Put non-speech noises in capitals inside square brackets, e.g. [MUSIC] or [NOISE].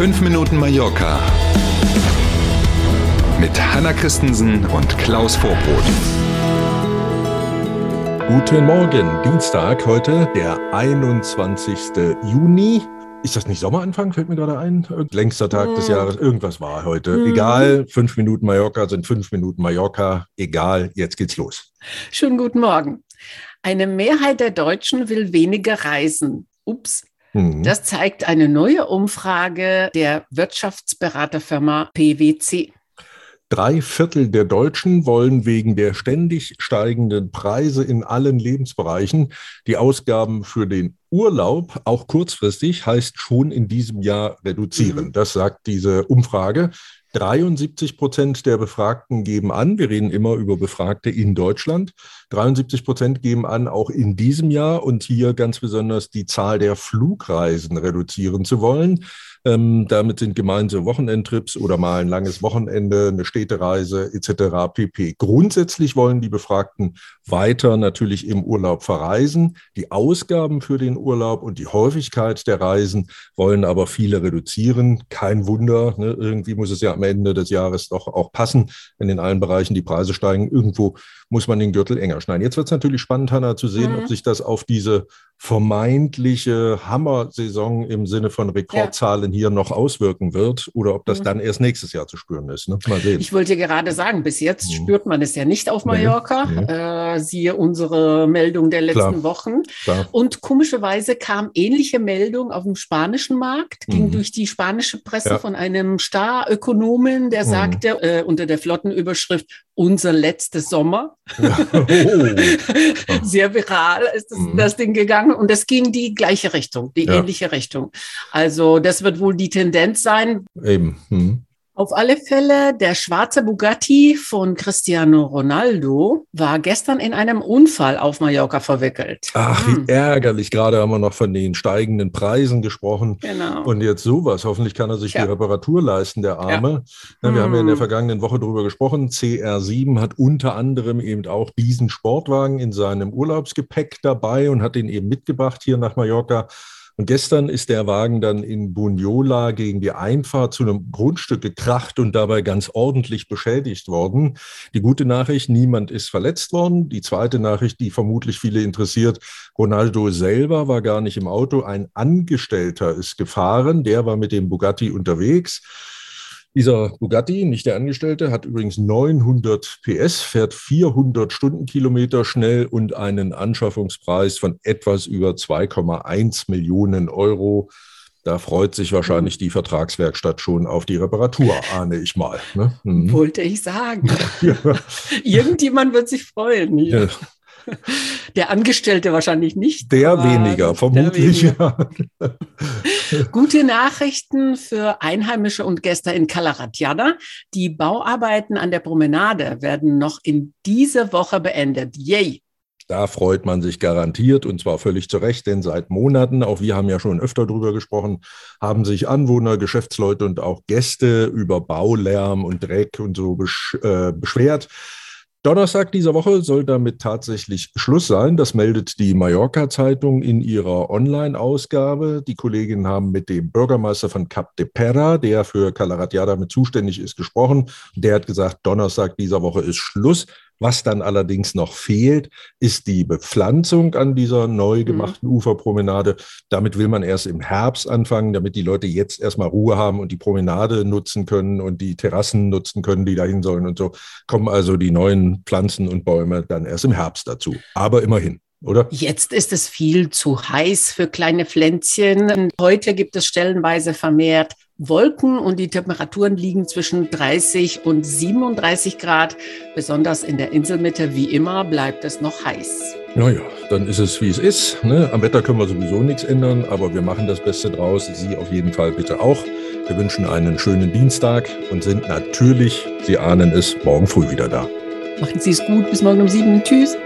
5 Minuten Mallorca mit Hanna Christensen und Klaus Vorbrot. Guten Morgen, Dienstag, heute der 21. Juni. Ist das nicht Sommeranfang? Fällt mir gerade ein. Längster Tag des Jahres. Irgendwas war heute. Egal, fünf Minuten Mallorca sind fünf Minuten Mallorca. Egal, jetzt geht's los. Schönen guten Morgen. Eine Mehrheit der Deutschen will weniger reisen. Ups. Mhm. Das zeigt eine neue Umfrage der Wirtschaftsberaterfirma PwC. Drei Viertel der Deutschen wollen wegen der ständig steigenden Preise in allen Lebensbereichen die Ausgaben für den Urlaub, auch kurzfristig, heißt schon in diesem Jahr reduzieren. Mhm. Das sagt diese Umfrage. 73 Prozent der Befragten geben an, wir reden immer über Befragte in Deutschland, 73 Prozent geben an, auch in diesem Jahr und hier ganz besonders die Zahl der Flugreisen reduzieren zu wollen. Ähm, damit sind gemeint so Wochenendtrips oder mal ein langes Wochenende, eine Städtereise etc. pp. Grundsätzlich wollen die Befragten weiter natürlich im Urlaub verreisen. Die Ausgaben für den Urlaub und die Häufigkeit der Reisen wollen aber viele reduzieren. Kein Wunder, ne? irgendwie muss es ja am Ende des Jahres doch auch passen, wenn in allen Bereichen die Preise steigen. Irgendwo muss man den Gürtel enger schneiden. Jetzt wird es natürlich spannend, Hanna, zu sehen, Mhm. ob sich das auf diese vermeintliche Hammer-Saison im Sinne von Rekordzahlen hier noch auswirken wird oder ob das Mhm. dann erst nächstes Jahr zu spüren ist. Ne? Mal sehen. Ich wollte gerade sagen, bis jetzt Mhm. spürt man es ja nicht auf Nee, Mallorca. Äh, siehe unsere Meldung der letzten Klar. Wochen. Klar. Und komischerweise kam ähnliche Meldung auf dem spanischen Markt, ging Mhm. durch die spanische Presse Ja. von einem Starökonomen, der Mhm. sagte äh, unter der Flottenüberschrift, unser letzter Sommer. [LAUGHS] Oh. Sehr viral ist das, Mhm. das Ding gegangen und das ging die gleiche Richtung, die Ja. ähnliche Richtung. Also das wird wohl die Tendenz sein. Eben. Hm. Auf alle Fälle, der schwarze Bugatti von Cristiano Ronaldo war gestern in einem Unfall auf Mallorca verwickelt. Ach, Hm, wie ärgerlich. Gerade haben wir noch von den steigenden Preisen gesprochen. Genau. Und jetzt sowas. Hoffentlich kann er sich Ja. die Reparatur leisten, der Arme. Na, wir Hm. haben ja in der vergangenen Woche darüber gesprochen. CR7 hat unter anderem eben auch diesen Sportwagen in seinem Urlaubsgepäck dabei und hat den eben mitgebracht hier nach Mallorca. Und gestern ist der Wagen dann in Bunyola gegen die Einfahrt zu einem Grundstück gekracht und dabei ganz ordentlich beschädigt worden. Die gute Nachricht, niemand ist verletzt worden. Die zweite Nachricht, die vermutlich viele interessiert, Ronaldo selber war gar nicht im Auto. Ein Angestellter ist gefahren, der war mit dem Bugatti unterwegs. Dieser Bugatti, nicht der Angestellte, hat übrigens 900 PS, fährt 400 Stundenkilometer schnell und einen Anschaffungspreis von etwas über 2,1 Millionen Euro. Da freut sich wahrscheinlich die Vertragswerkstatt schon auf die Reparatur, ahne ich mal. Ne? Mhm. Wollte ich sagen. [LAUGHS] Ja. Irgendjemand wird sich freuen. Ja, [LAUGHS] Der Angestellte wahrscheinlich nicht. der weniger, der vermutlich. weniger. Ja. [LAUGHS] Gute Nachrichten für Einheimische und Gäste in Calaratiada. Die Bauarbeiten an der Promenade werden noch in dieser Woche beendet. Yay! Da freut man sich garantiert und zwar völlig zu Recht, denn seit Monaten, auch wir haben ja schon öfter drüber gesprochen, haben sich Anwohner, Geschäftsleute und auch Gäste über Baulärm und Dreck und so besch äh, beschwert. Donnerstag dieser Woche soll damit tatsächlich Schluss sein. Das meldet die Mallorca-Zeitung in ihrer Online-Ausgabe. Die Kolleginnen haben mit dem Bürgermeister von Cap de Perra, der für Calaratiada mit zuständig ist, gesprochen. Der hat gesagt, Donnerstag dieser Woche ist Schluss. Was dann allerdings noch fehlt, ist die Bepflanzung an dieser neu gemachten Uferpromenade. Damit will man erst im Herbst anfangen, damit die Leute jetzt erstmal Ruhe haben und die Promenade nutzen können und die Terrassen nutzen können, die dahin sollen und so. Kommen also die neuen Pflanzen und Bäume dann erst im Herbst dazu. Aber immerhin. Oder? Jetzt ist es viel zu heiß für kleine Pflänzchen. Heute gibt es stellenweise vermehrt Wolken und die Temperaturen liegen zwischen 30 und 37 Grad. Besonders in der Inselmitte, wie immer, bleibt es noch heiß. Naja, dann ist es, wie es ist. Ne? Am Wetter können wir sowieso nichts ändern, aber wir machen das Beste draus. Sie auf jeden Fall bitte auch. Wir wünschen einen schönen Dienstag und sind natürlich, Sie ahnen es, morgen früh wieder da. Machen Sie es gut. Bis morgen um sieben. Tschüss.